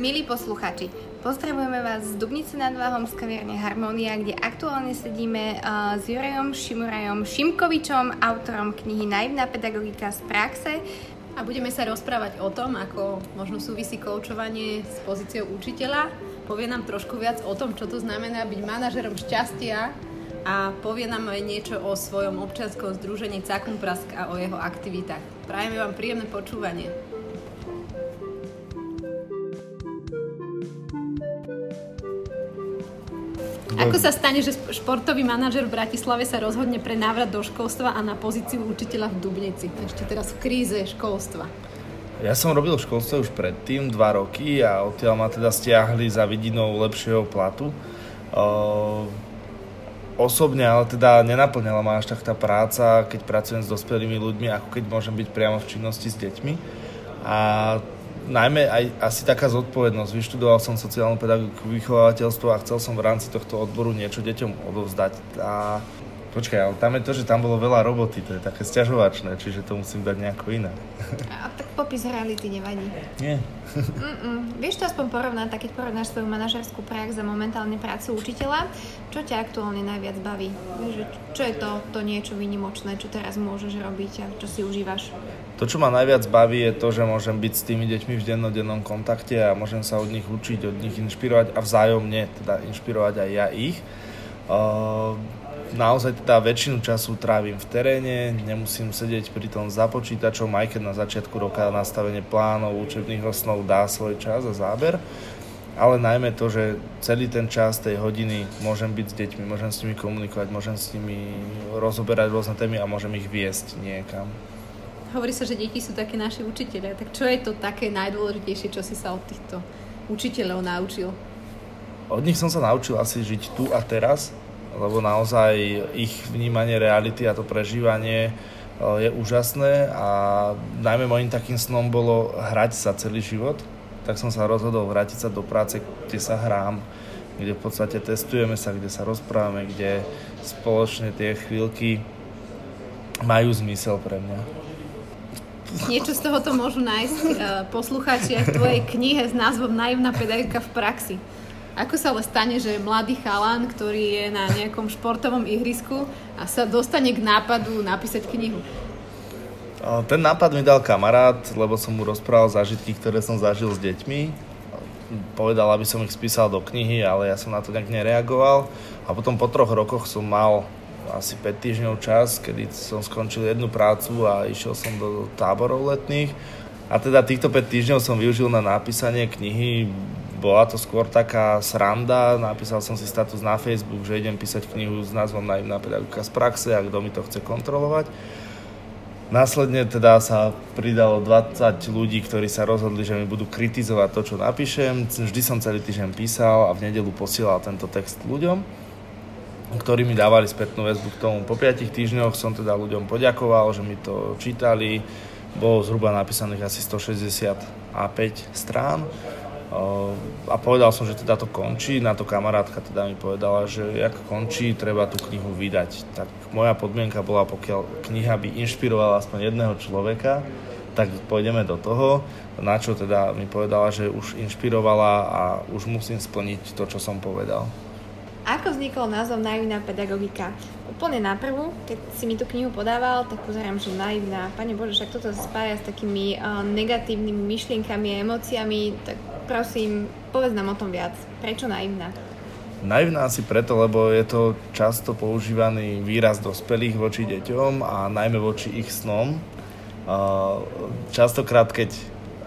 Milí posluchači, pozdravujeme vás z Dubnice nad Váhom z kaviarne Harmonia, kde aktuálne sedíme uh, s Jurajom Šimurajom Šimkovičom, autorom knihy Naivná pedagogika z praxe. A budeme sa rozprávať o tom, ako možno súvisí koučovanie s pozíciou učiteľa. Povie nám trošku viac o tom, čo to znamená byť manažerom šťastia a povie nám aj niečo o svojom občianskom združení Cakun Prask a o jeho aktivitách. Prajeme vám príjemné počúvanie. Ako sa stane, že športový manažer v Bratislave sa rozhodne pre návrat do školstva a na pozíciu učiteľa v Dubnici? Ešte teraz v kríze školstva. Ja som robil v školstve už predtým, dva roky a odtiaľ ma teda stiahli za vidinou lepšieho platu. Uh, osobne, ale teda nenaplňala ma až tak tá práca, keď pracujem s dospelými ľuďmi, ako keď môžem byť priamo v činnosti s deťmi. A najmä aj asi taká zodpovednosť. Vyštudoval som sociálnu pedagogiku, vychovateľstvo a chcel som v rámci tohto odboru niečo deťom odovzdať. A počkaj, ale tam je to, že tam bolo veľa roboty, to je také stiažovačné, čiže to musím dať nejako iné. A tak popis reality nevadí. Nie. Mm-mm. Vieš to aspoň porovnať, tak keď porovnáš svoju manažerskú prax za momentálne prácu učiteľa, čo ťa aktuálne najviac baví? Vieš, čo je to, to niečo výnimočné, čo teraz môžeš robiť a čo si užívaš? To, čo ma najviac baví, je to, že môžem byť s tými deťmi v dennodennom kontakte a môžem sa od nich učiť, od nich inšpirovať a vzájomne teda inšpirovať aj ja ich. Uh, naozaj teda väčšinu času trávim v teréne, nemusím sedieť pri tom za počítačom, aj keď na začiatku roka nastavenie plánov, učebných osnov dá svoj čas a záber, ale najmä to, že celý ten čas tej hodiny môžem byť s deťmi, môžem s nimi komunikovať, môžem s nimi rozoberať rôzne témy a môžem ich viesť niekam. Hovorí sa, že deti sú také naši učiteľe. Tak čo je to také najdôležitejšie, čo si sa od týchto učiteľov naučil? Od nich som sa naučil asi žiť tu a teraz, lebo naozaj ich vnímanie reality a to prežívanie e, je úžasné a najmä môjim takým snom bolo hrať sa celý život, tak som sa rozhodol vrátiť sa do práce, kde sa hrám, kde v podstate testujeme sa, kde sa rozprávame, kde spoločne tie chvíľky majú zmysel pre mňa. Niečo z tohoto môžu nájsť uh, poslucháči v tvojej knihe s názvom Naivná pedagogika v praxi. Ako sa ale stane, že mladý chalan, ktorý je na nejakom športovom ihrisku a sa dostane k nápadu napísať knihu? Ten nápad mi dal kamarát, lebo som mu rozprával zážitky, ktoré som zažil s deťmi. Povedal, aby som ich spísal do knihy, ale ja som na to nejak nereagoval. A potom po troch rokoch som mal asi 5 týždňov čas, kedy som skončil jednu prácu a išiel som do táborov letných. A teda týchto 5 týždňov som využil na napísanie knihy. Bola to skôr taká sranda, napísal som si status na Facebook, že idem písať knihu s názvom Naivná pedagogika z praxe a kto mi to chce kontrolovať. Následne teda sa pridalo 20 ľudí, ktorí sa rozhodli, že mi budú kritizovať to, čo napíšem. Vždy som celý týždeň písal a v nedelu posielal tento text ľuďom ktorí mi dávali spätnú väzbu k tomu. Po 5 týždňoch som teda ľuďom poďakoval, že mi to čítali. Bolo zhruba napísaných asi 160 A5 strán. A povedal som, že teda to končí. Na to kamarátka teda mi povedala, že ak končí, treba tú knihu vydať. Tak moja podmienka bola, pokiaľ kniha by inšpirovala aspoň jedného človeka, tak pôjdeme do toho. Na čo teda mi povedala, že už inšpirovala a už musím splniť to, čo som povedal. Ako vznikol názov Naivná pedagogika? Úplne na prvú, keď si mi tú knihu podával, tak pozerám, že naivná. Pane Bože, však toto spája s takými uh, negatívnymi myšlienkami a emóciami, tak prosím, povedz nám o tom viac. Prečo naivná? Naivná asi preto, lebo je to často používaný výraz dospelých voči deťom a najmä voči ich snom. Častokrát, keď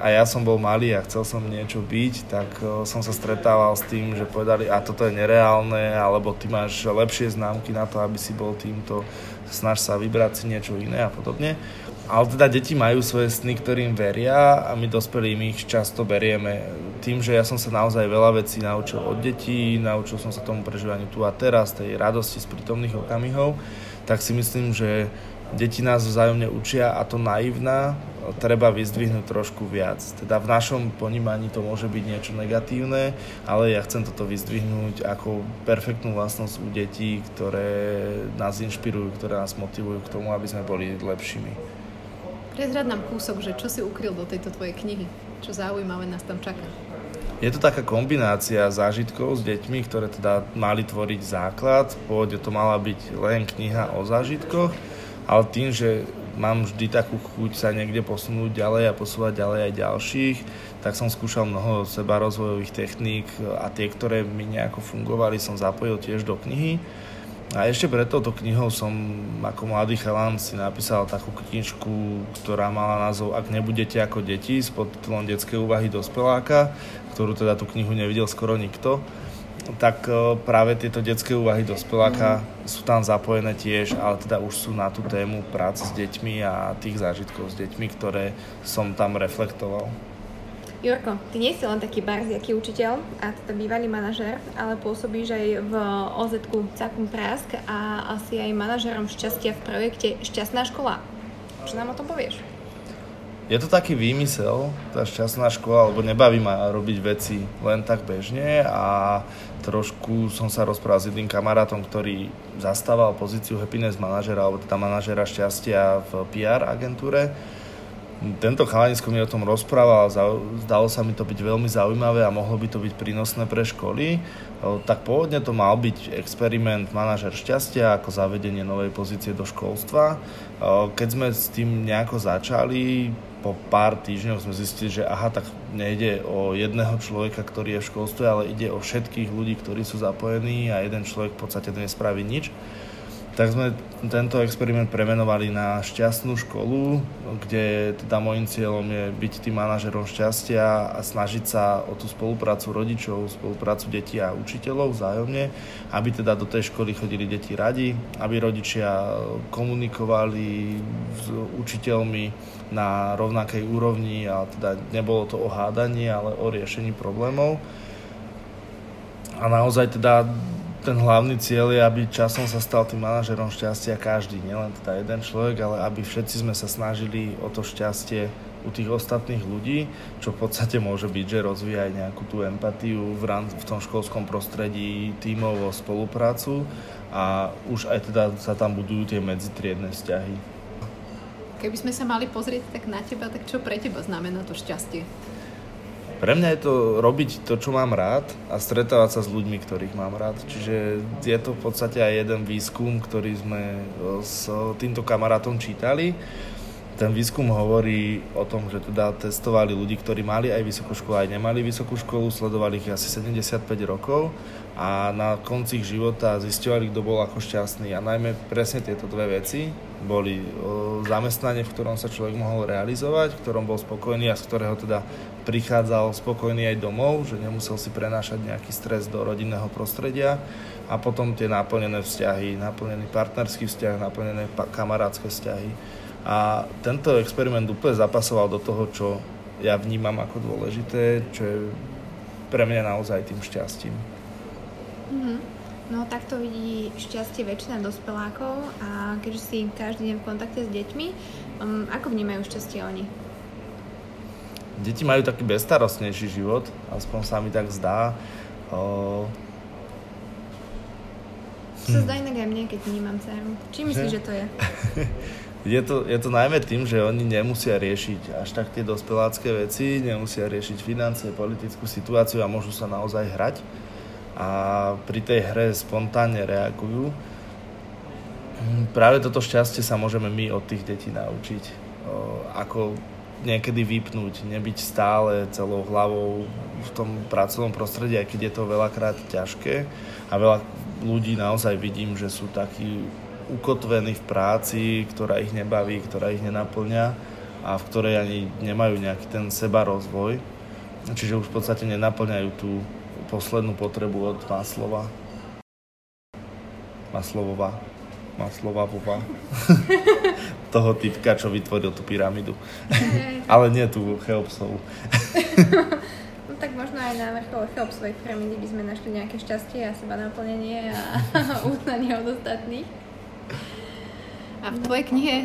a ja som bol malý a chcel som niečo byť, tak som sa stretával s tým, že povedali, a toto je nereálne, alebo ty máš lepšie známky na to, aby si bol týmto, snaž sa vybrať si niečo iné a podobne. Ale teda deti majú svoje sny, ktorým veria a my dospelí ich často berieme tým, že ja som sa naozaj veľa vecí naučil od detí, naučil som sa tomu prežívaniu tu a teraz, tej radosti z prítomných okamihov, tak si myslím, že deti nás vzájomne učia a to naivná treba vyzdvihnúť trošku viac. Teda v našom ponímaní to môže byť niečo negatívne, ale ja chcem toto vyzdvihnúť ako perfektnú vlastnosť u detí, ktoré nás inšpirujú, ktoré nás motivujú k tomu, aby sme boli lepšími. Prezrad nám kúsok, že čo si ukryl do tejto tvojej knihy? Čo zaujímavé nás tam čaká? je to taká kombinácia zážitkov s deťmi, ktoré teda mali tvoriť základ. Pôvodne to mala byť len kniha o zážitkoch, ale tým, že mám vždy takú chuť sa niekde posunúť ďalej a posúvať ďalej aj ďalších, tak som skúšal mnoho seba rozvojových techník a tie, ktoré mi nejako fungovali, som zapojil tiež do knihy. A ešte pred touto knihou som ako mladý chalan si napísal takú knižku, ktorá mala názov Ak nebudete ako deti s podtitulom Detské úvahy dospeláka, ktorú teda tú knihu nevidel skoro nikto tak e, práve tieto detské úvahy dospeláka mm. sú tam zapojené tiež, ale teda už sú na tú tému práce s deťmi a tých zážitkov s deťmi, ktoré som tam reflektoval. Jurko, ty nie si len taký barziaký učiteľ a teda bývalý manažer, ale pôsobíš aj v oz Cakum Prask a asi aj manažerom šťastia v projekte Šťastná škola. Čo nám o tom povieš? Je to taký výmysel, tá šťastná škola, lebo nebaví ma robiť veci len tak bežne a trošku som sa rozprával s jedným kamarátom, ktorý zastával pozíciu happiness manažera, alebo teda manažera šťastia v PR agentúre. Tento chalanisko mi o tom rozprával, zdalo sa mi to byť veľmi zaujímavé a mohlo by to byť prínosné pre školy. Tak pôvodne to mal byť experiment manažer šťastia ako zavedenie novej pozície do školstva. Keď sme s tým nejako začali, po pár týždňoch sme zistili, že aha, tak nejde o jedného človeka, ktorý je v školstve, ale ide o všetkých ľudí, ktorí sú zapojení a jeden človek v podstate nespraví nič tak sme tento experiment premenovali na šťastnú školu, kde teda môjim cieľom je byť tým manažerom šťastia a snažiť sa o tú spoluprácu rodičov, spoluprácu detí a učiteľov vzájomne, aby teda do tej školy chodili deti radi, aby rodičia komunikovali s učiteľmi na rovnakej úrovni a teda nebolo to o hádaní, ale o riešení problémov. A naozaj teda ten hlavný cieľ je, aby časom sa stal tým manažerom šťastia každý, nielen teda jeden človek, ale aby všetci sme sa snažili o to šťastie u tých ostatných ľudí, čo v podstate môže byť, že rozvíja aj nejakú tú empatiu v, ran- v tom školskom prostredí, tímovo spoluprácu a už aj teda sa tam budujú tie medzitriedne vzťahy. Keby sme sa mali pozrieť tak na teba, tak čo pre teba znamená to šťastie? Pre mňa je to robiť to, čo mám rád a stretávať sa s ľuďmi, ktorých mám rád. Čiže je to v podstate aj jeden výskum, ktorý sme s týmto kamarátom čítali. Ten výskum hovorí o tom, že teda testovali ľudí, ktorí mali aj vysokú školu, aj nemali vysokú školu, sledovali ich asi 75 rokov a na konci ich života zistovali, kto bol ako šťastný. A najmä presne tieto dve veci boli zamestnanie, v ktorom sa človek mohol realizovať, v ktorom bol spokojný a z ktorého teda prichádzal spokojný aj domov, že nemusel si prenášať nejaký stres do rodinného prostredia a potom tie naplnené vzťahy, naplnený partnerský vzťah, naplnené kamarátske vzťahy. A tento experiment úplne zapasoval do toho, čo ja vnímam ako dôležité, čo je pre mňa naozaj tým šťastím. Mm-hmm. No takto vidí šťastie väčšina dospelákov a keďže si každý deň v kontakte s deťmi, um, ako vnímajú šťastie oni? Deti majú taký bezstarostnejší život, aspoň sa mi tak zdá. O... To sa zdá inak aj mne, keď vnímam dceru. Či myslíš, že, že to je? je, to, je to najmä tým, že oni nemusia riešiť až tak tie dospelácké veci, nemusia riešiť financie, politickú situáciu a môžu sa naozaj hrať. A pri tej hre spontánne reagujú. Práve toto šťastie sa môžeme my od tých detí naučiť. O, ako niekedy vypnúť, nebyť stále celou hlavou v tom pracovnom prostredí, aj keď je to veľakrát ťažké. A veľa ľudí naozaj vidím, že sú takí ukotvení v práci, ktorá ich nebaví, ktorá ich nenaplňa a v ktorej ani nemajú nejaký ten seba rozvoj. Čiže už v podstate nenaplňajú tú poslednú potrebu od Maslova. Maslovova. Maslovova. toho typka, čo vytvoril tú pyramídu. Ale nie tú Cheopsovú. no tak možno aj na vrchole Cheopsovej pyramídy by sme našli nejaké šťastie a seba naplnenie a uznanie od ostatných. A v tvojej knihe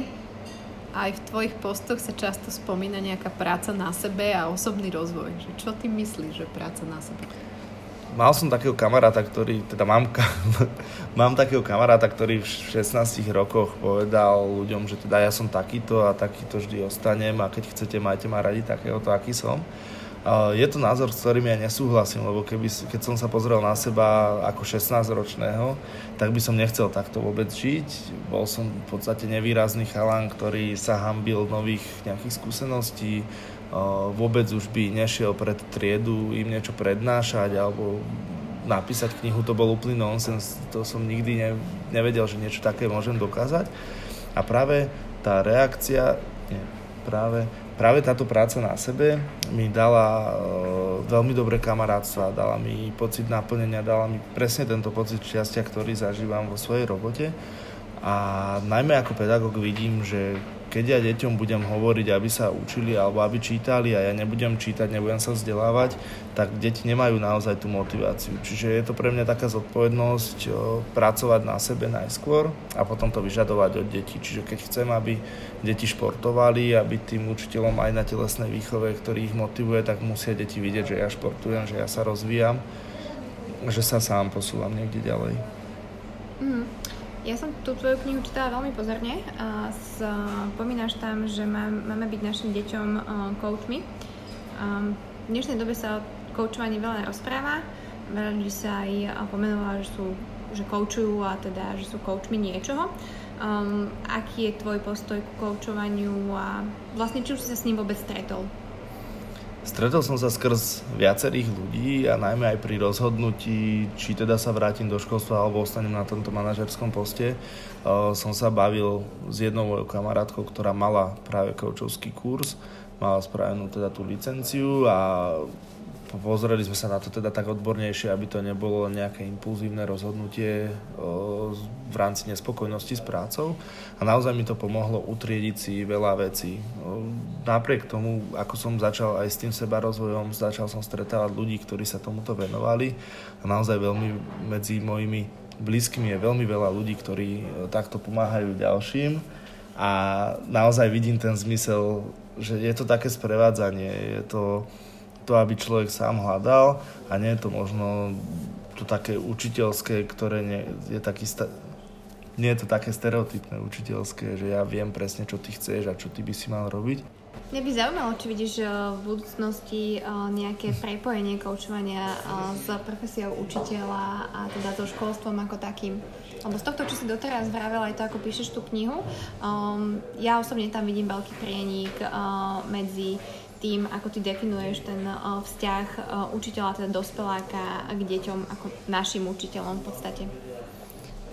aj v tvojich postoch sa často spomína nejaká práca na sebe a osobný rozvoj. Že čo ty myslíš, že práca na sebe? Mal som takého kamaráta, ktorý, teda mám, mám takého kamaráta, ktorý v 16 rokoch povedal ľuďom, že teda ja som takýto a takýto vždy ostanem a keď chcete, majte ma radi takéhoto, aký som. Je to názor, s ktorým ja nesúhlasím, lebo keby, keď som sa pozrel na seba ako 16-ročného, tak by som nechcel takto vôbec žiť. Bol som v podstate nevýrazný chalan, ktorý sa hambil nových nejakých skúseností, vôbec už by nešiel pred triedu im niečo prednášať alebo napísať knihu, to bol úplný nonsens, to som nikdy ne, nevedel, že niečo také môžem dokázať. A práve tá reakcia, nie, práve práve táto práca na sebe mi dala uh, veľmi dobré kamarátstva, dala mi pocit naplnenia, dala mi presne tento pocit šťastia, ktorý zažívam vo svojej robote. A najmä ako pedagóg vidím, že keď ja deťom budem hovoriť, aby sa učili alebo aby čítali a ja nebudem čítať, nebudem sa vzdelávať, tak deti nemajú naozaj tú motiváciu. Čiže je to pre mňa taká zodpovednosť pracovať na sebe najskôr a potom to vyžadovať od detí. Čiže keď chcem, aby deti športovali, aby tým učiteľom aj na telesnej výchove, ktorý ich motivuje, tak musia deti vidieť, že ja športujem, že ja sa rozvíjam, že sa sám posúvam niekde ďalej. Mm. Ja som tú tvoju knihu čítala veľmi pozorne a spomínaš tam, že má, máme byť našim deťom uh, coachmi. Um, v dnešnej dobe sa o koučovaní veľa rozpráva. Veľa ľudí sa aj pomenovala, že sú že koučujú a teda, že sú koučmi niečoho. Um, aký je tvoj postoj ku koučovaniu a vlastne či už si sa s ním vôbec stretol? Stretol som sa skrz viacerých ľudí a najmä aj pri rozhodnutí, či teda sa vrátim do školstva alebo ostanem na tomto manažerskom poste, som sa bavil s jednou mojou kamarátkou, ktorá mala práve koučovský kurz, mala spravenú teda tú licenciu a Pozreli sme sa na to teda tak odbornejšie, aby to nebolo nejaké impulzívne rozhodnutie v rámci nespokojnosti s prácou. A naozaj mi to pomohlo utriediť si veľa vecí. Napriek tomu, ako som začal aj s tým seba rozvojom, začal som stretávať ľudí, ktorí sa tomuto venovali. A naozaj veľmi medzi mojimi blízkymi je veľmi veľa ľudí, ktorí takto pomáhajú ďalším. A naozaj vidím ten zmysel, že je to také sprevádzanie, je to to, aby človek sám hľadal a nie je to možno to také učiteľské, ktoré nie, je taký sta- nie je to také stereotypné učiteľské, že ja viem presne, čo ty chceš a čo ty by si mal robiť. Mňa by zaujímalo, či vidíš eh, v budúcnosti eh, nejaké prepojenie koučovania eh, s profesiou učiteľa a teda so školstvom ako takým. Lebo z tohto, čo si doteraz vravel, aj to, ako píšeš tú knihu, um, ja osobne tam vidím veľký prienik uh, medzi tým, ako ty definuješ ten uh, vzťah uh, učiteľa, teda dospeláka k deťom ako našim učiteľom v podstate?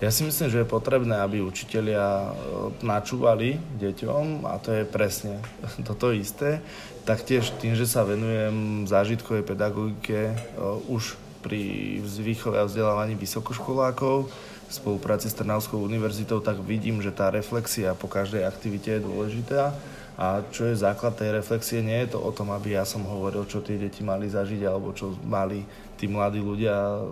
Ja si myslím, že je potrebné, aby učitelia načúvali deťom a to je presne toto isté. Taktiež tým, že sa venujem zážitkovej pedagogike už pri výchove a vzdelávaní vysokoškolákov v spolupráci s Trnavskou univerzitou, tak vidím, že tá reflexia po každej aktivite je dôležitá a čo je základ tej reflexie, nie je to o tom, aby ja som hovoril, čo tie deti mali zažiť alebo čo mali tí mladí ľudia uh,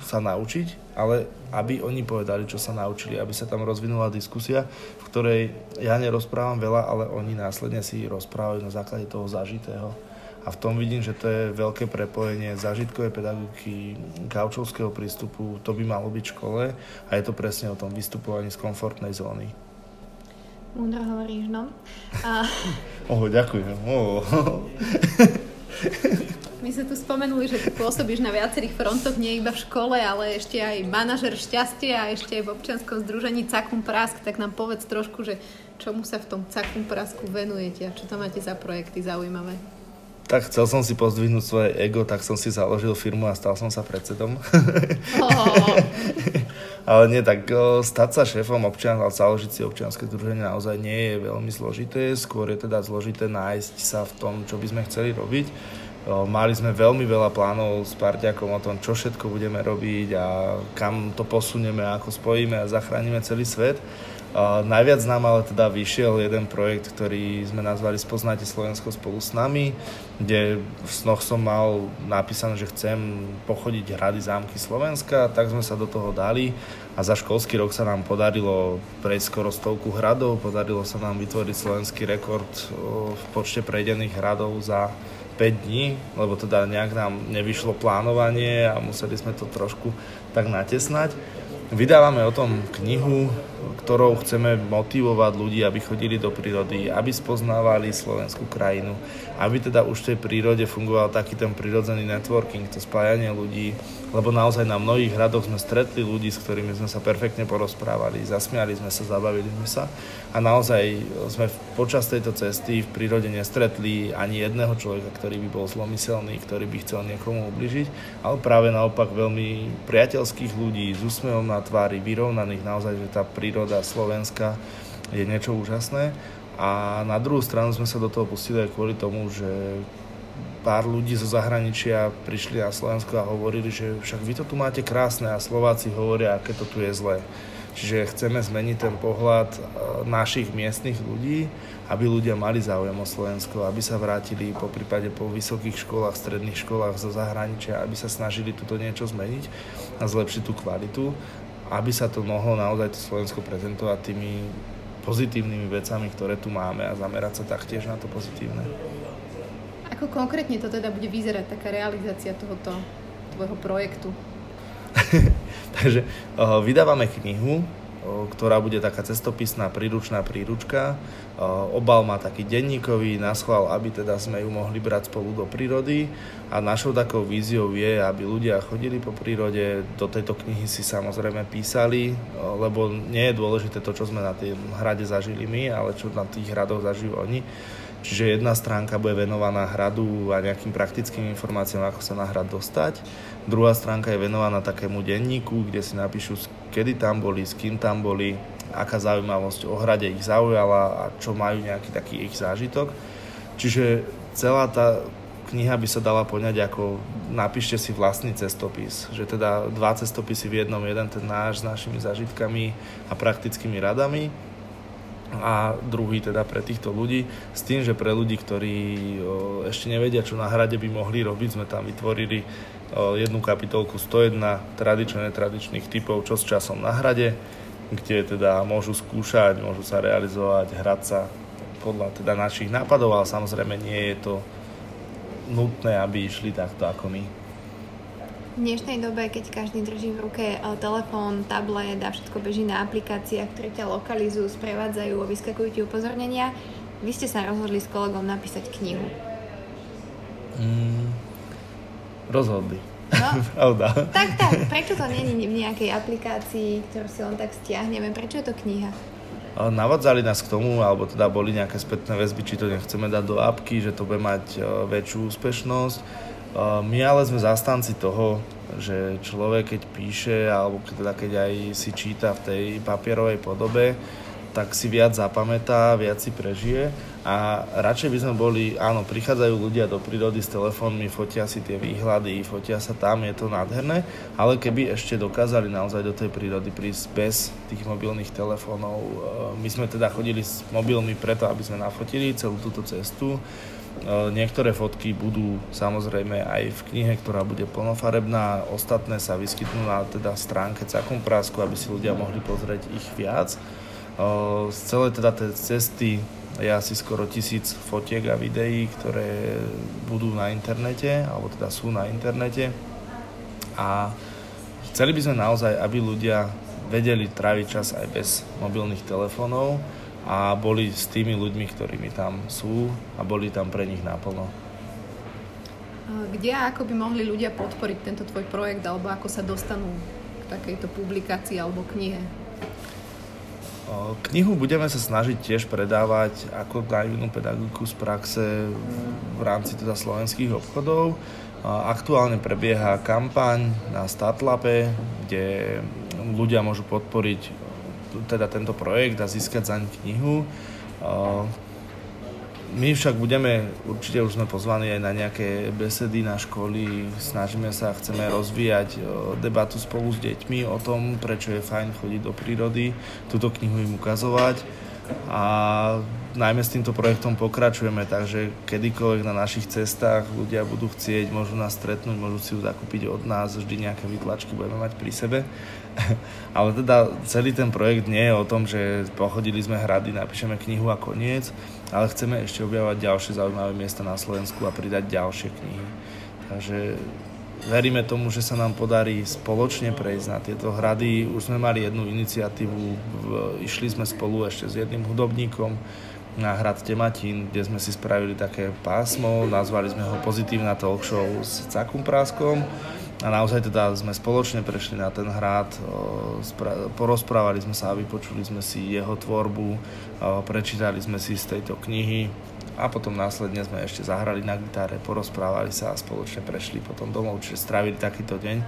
sa naučiť, ale aby oni povedali, čo sa naučili, aby sa tam rozvinula diskusia, v ktorej ja nerozprávam veľa, ale oni následne si rozprávajú na základe toho zažitého. A v tom vidím, že to je veľké prepojenie zážitkovej pedagogiky, kaučovského prístupu, to by malo byť v škole a je to presne o tom vystupovaní z komfortnej zóny. Múdro hovoríš, no. A... oh, ďakujem. Oh. My sme tu spomenuli, že ty pôsobíš na viacerých frontoch, nie iba v škole, ale ešte aj manažer šťastia a ešte aj v občianskom združení Cakum Prask. Tak nám povedz trošku, že čomu sa v tom Cakum Prasku venujete a čo tam máte za projekty zaujímavé? Tak chcel som si pozdvihnúť svoje ego, tak som si založil firmu a stal som sa predsedom. Oh. Ale nie, tak stať sa šéfom občian, ale založiť si občianske združenie naozaj nie je veľmi zložité. Skôr je teda zložité nájsť sa v tom, čo by sme chceli robiť. Mali sme veľmi veľa plánov s parťakom o tom, čo všetko budeme robiť a kam to posunieme, ako spojíme a zachránime celý svet. Najviac nám ale teda vyšiel jeden projekt, ktorý sme nazvali Spoznajte Slovensko spolu s nami, kde v snoch som mal napísané, že chcem pochodiť hrady zámky Slovenska, tak sme sa do toho dali a za školský rok sa nám podarilo prejsť skoro stovku hradov, podarilo sa nám vytvoriť slovenský rekord v počte prejdených hradov za 5 dní, lebo teda nejak nám nevyšlo plánovanie a museli sme to trošku tak natesnať. Vydávame o tom knihu, ktorou chceme motivovať ľudí, aby chodili do prírody, aby spoznávali slovenskú krajinu, aby teda už v tej prírode fungoval taký ten prirodzený networking, to spájanie ľudí, lebo naozaj na mnohých hradoch sme stretli ľudí, s ktorými sme sa perfektne porozprávali, zasmiali sme sa, zabavili sme sa a naozaj sme počas tejto cesty v prírode nestretli ani jedného človeka, ktorý by bol zlomyselný, ktorý by chcel niekomu ubližiť, ale práve naopak veľmi priateľských ľudí s úsmevom na tvári, vyrovnaných naozaj, že tá príroda Slovenska je niečo úžasné. A na druhú stranu sme sa do toho pustili aj kvôli tomu, že pár ľudí zo zahraničia prišli na Slovensko a hovorili, že však vy to tu máte krásne a Slováci hovoria, aké to tu je zlé. Čiže chceme zmeniť ten pohľad e, našich miestnych ľudí, aby ľudia mali záujem o Slovensko, aby sa vrátili po prípade po vysokých školách, stredných školách zo zahraničia, aby sa snažili tuto niečo zmeniť a zlepšiť tú kvalitu, aby sa to mohlo naozaj to Slovensko prezentovať tými pozitívnymi vecami, ktoré tu máme a zamerať sa taktiež na to pozitívne. Ako konkrétne to teda bude vyzerať, taká realizácia tohoto tvojho projektu? Takže vydávame knihu, ktorá bude taká cestopisná príručná príručka. Obal má taký denníkový naschval, aby teda sme ju mohli brať spolu do prírody. A našou takou víziou je, aby ľudia chodili po prírode, do tejto knihy si samozrejme písali, lebo nie je dôležité to, čo sme na tým hrade zažili my, ale čo na tých hradoch zažijú oni Čiže jedna stránka bude venovaná hradu a nejakým praktickým informáciám, ako sa na hrad dostať. Druhá stránka je venovaná takému denníku, kde si napíšu, kedy tam boli, s kým tam boli, aká zaujímavosť o hrade ich zaujala a čo majú nejaký taký ich zážitok. Čiže celá tá kniha by sa dala poňať ako napíšte si vlastný cestopis. Že teda dva cestopisy v jednom, jeden ten náš s našimi zážitkami a praktickými radami a druhý teda pre týchto ľudí. S tým, že pre ľudí, ktorí ešte nevedia, čo na hrade by mohli robiť, sme tam vytvorili jednu kapitolku 101 tradičných netradičných typov, čo s časom na hrade, kde teda môžu skúšať, môžu sa realizovať, hrať sa podľa teda našich nápadov, ale samozrejme nie je to nutné, aby išli takto ako my. V dnešnej dobe, keď každý drží v ruke eh, telefón, tablet a všetko beží na aplikáciách, ktoré ťa lokalizujú, sprevádzajú a vyskakujú ti upozornenia, vy ste sa rozhodli s kolegom napísať knihu. Mm, rozhodli. No, Pravda. Tak, tak. Prečo to není v nejakej aplikácii, ktorú si len tak stiahneme? Prečo je to kniha? Navadzali nás k tomu, alebo teda boli nejaké spätné väzby, či to nechceme dať do apky, že to bude mať eh, väčšiu úspešnosť my ale sme zastanci toho, že človek keď píše, alebo teda keď aj si číta v tej papierovej podobe, tak si viac zapamätá, viac si prežije. A radšej by sme boli, áno, prichádzajú ľudia do prírody s telefónmi, fotia si tie výhľady, fotia sa tam, je to nádherné, ale keby ešte dokázali naozaj do tej prírody prísť bez tých mobilných telefónov, my sme teda chodili s mobilmi preto, aby sme nafotili celú túto cestu, E, niektoré fotky budú samozrejme aj v knihe, ktorá bude plnofarebná, ostatné sa vyskytnú na teda stránke Cakom Prásku, aby si ľudia mohli pozrieť ich viac. E, z celej teda tej cesty je asi skoro tisíc fotiek a videí, ktoré budú na internete, alebo teda sú na internete. A chceli by sme naozaj, aby ľudia vedeli tráviť čas aj bez mobilných telefónov, a boli s tými ľuďmi, ktorými tam sú a boli tam pre nich naplno. Kde a ako by mohli ľudia podporiť tento tvoj projekt alebo ako sa dostanú k takejto publikácii alebo knihe? Knihu budeme sa snažiť tiež predávať ako naivnú pedagogiku z praxe v rámci teda slovenských obchodov. Aktuálne prebieha kampaň na Statlape, kde ľudia môžu podporiť teda tento projekt a získať zaň knihu. My však budeme, určite už sme pozvaní aj na nejaké besedy na školy, snažíme sa, chceme rozvíjať debatu spolu s deťmi o tom, prečo je fajn chodiť do prírody, túto knihu im ukazovať a najmä s týmto projektom pokračujeme, takže kedykoľvek na našich cestách ľudia budú chcieť, môžu nás stretnúť, môžu si ju zakúpiť od nás, vždy nejaké vytlačky budeme mať pri sebe. Ale teda celý ten projekt nie je o tom, že pochodili sme hrady, napíšeme knihu a koniec, ale chceme ešte objavovať ďalšie zaujímavé miesta na Slovensku a pridať ďalšie knihy. Takže veríme tomu, že sa nám podarí spoločne prejsť na tieto hrady. Už sme mali jednu iniciatívu, išli sme spolu ešte s jedným hudobníkom na hrad Tematín, kde sme si spravili také pásmo, nazvali sme ho Pozitívna talk show s Cakum Práskom a naozaj teda sme spoločne prešli na ten hrad, porozprávali sme sa a vypočuli sme si jeho tvorbu, prečítali sme si z tejto knihy a potom následne sme ešte zahrali na gitare, porozprávali sa a spoločne prešli potom domov, čiže strávili takýto deň.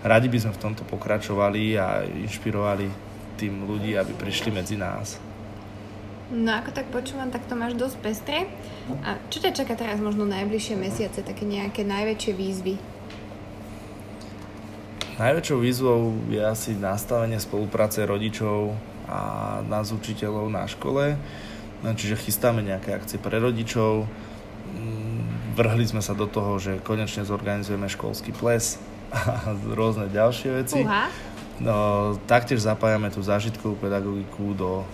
Radi by sme v tomto pokračovali a inšpirovali tým ľudí, aby prišli medzi nás. No ako tak počúvam, tak to máš dosť pestré. A čo ťa čaká teraz možno najbližšie mesiace, také nejaké najväčšie výzvy? Najväčšou výzvou je asi nastavenie spolupráce rodičov a nás učiteľov na škole No, čiže chystáme nejaké akcie pre rodičov, mm, vrhli sme sa do toho, že konečne zorganizujeme školský ples a rôzne ďalšie veci. Uh-huh. No, taktiež zapájame tú zážitkovú pedagogiku do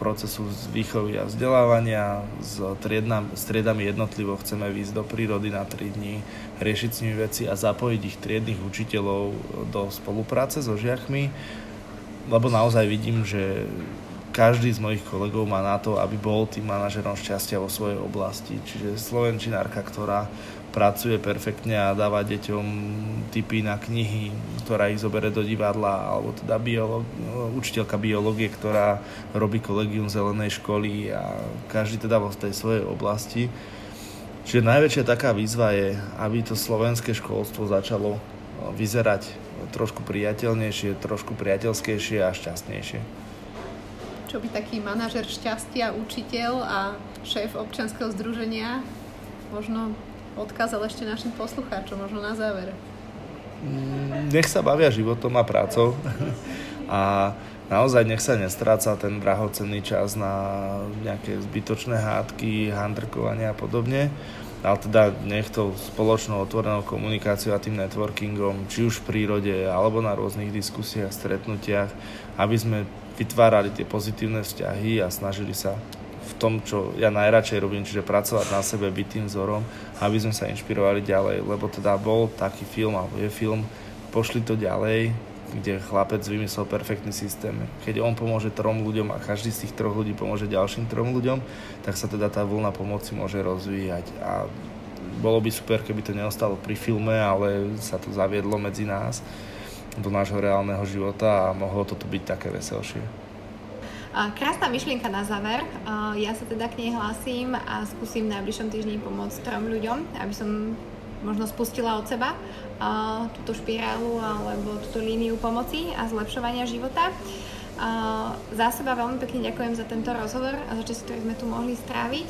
procesu z výchovy a vzdelávania. S, triednam, s triedami jednotlivo chceme výjsť do prírody na 3 dní, riešiť s nimi veci a zapojiť ich triednych učiteľov do spolupráce so žiakmi, lebo naozaj vidím, že každý z mojich kolegov má na to, aby bol tým manažerom šťastia vo svojej oblasti. Čiže slovenčinárka, ktorá pracuje perfektne a dáva deťom tipy na knihy, ktorá ich zobere do divadla, alebo teda biolog, učiteľka biológie, ktorá robí kolegium zelenej školy a každý teda vo tej svojej oblasti. Čiže najväčšia taká výzva je, aby to slovenské školstvo začalo vyzerať trošku priateľnejšie, trošku priateľskejšie a šťastnejšie čo by taký manažer šťastia, učiteľ a šéf občianskeho združenia možno odkázal ešte našim poslucháčom, možno na záver. Mm, nech sa bavia životom a prácou a naozaj nech sa nestráca ten drahocenný čas na nejaké zbytočné hádky, handrkovania a podobne ale teda nech to spoločnou otvorenou komunikáciou a tým networkingom, či už v prírode, alebo na rôznych diskusiách, stretnutiach, aby sme vytvárali tie pozitívne vzťahy a snažili sa v tom, čo ja najradšej robím, čiže pracovať na sebe, byť tým vzorom, aby sme sa inšpirovali ďalej, lebo teda bol taký film, alebo je film, pošli to ďalej, kde chlapec vymyslel perfektný systém. Keď on pomôže trom ľuďom a každý z tých troch ľudí pomôže ďalším trom ľuďom, tak sa teda tá vlna pomoci môže rozvíjať. A bolo by super, keby to neostalo pri filme, ale sa to zaviedlo medzi nás do nášho reálneho života a mohlo to tu byť také veselšie. Krásna myšlienka na záver. Ja sa teda k nej hlasím a skúsim najbližšom týždni pomôcť trom ľuďom, aby som možno spustila od seba túto špirálu alebo túto líniu pomoci a zlepšovania života. Za seba veľmi pekne ďakujem za tento rozhovor a za čas, ktorý sme tu mohli stráviť.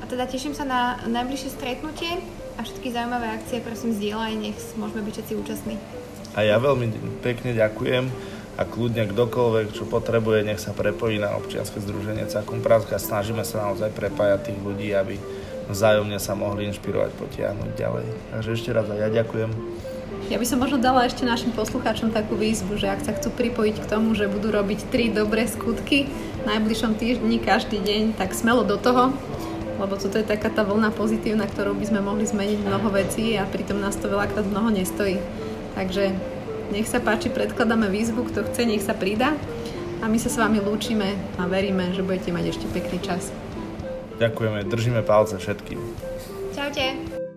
A teda teším sa na najbližšie stretnutie a všetky zaujímavé akcie prosím zdieľaj, nech môžeme byť všetci účastní. A ja veľmi pekne ďakujem a kľudne kdokoľvek, čo potrebuje, nech sa prepojí na občianske združenie Cakum Prask a snažíme sa naozaj prepájať tých ľudí, aby vzájomne sa mohli inšpirovať, potiahnuť ďalej. Takže ešte raz aj ja ďakujem. Ja by som možno dala ešte našim poslucháčom takú výzvu, že ak sa chcú pripojiť k tomu, že budú robiť tri dobré skutky v najbližšom týždni každý deň, tak smelo do toho, lebo toto je taká tá vlna pozitívna, ktorou by sme mohli zmeniť mnoho vecí a pritom nás to veľakrát mnoho nestojí. Takže nech sa páči, predkladáme výzvu, kto chce, nech sa pridá a my sa s vami lúčime a veríme, že budete mať ešte pekný čas. Ďakujeme, držíme palce všetkým. Čaute.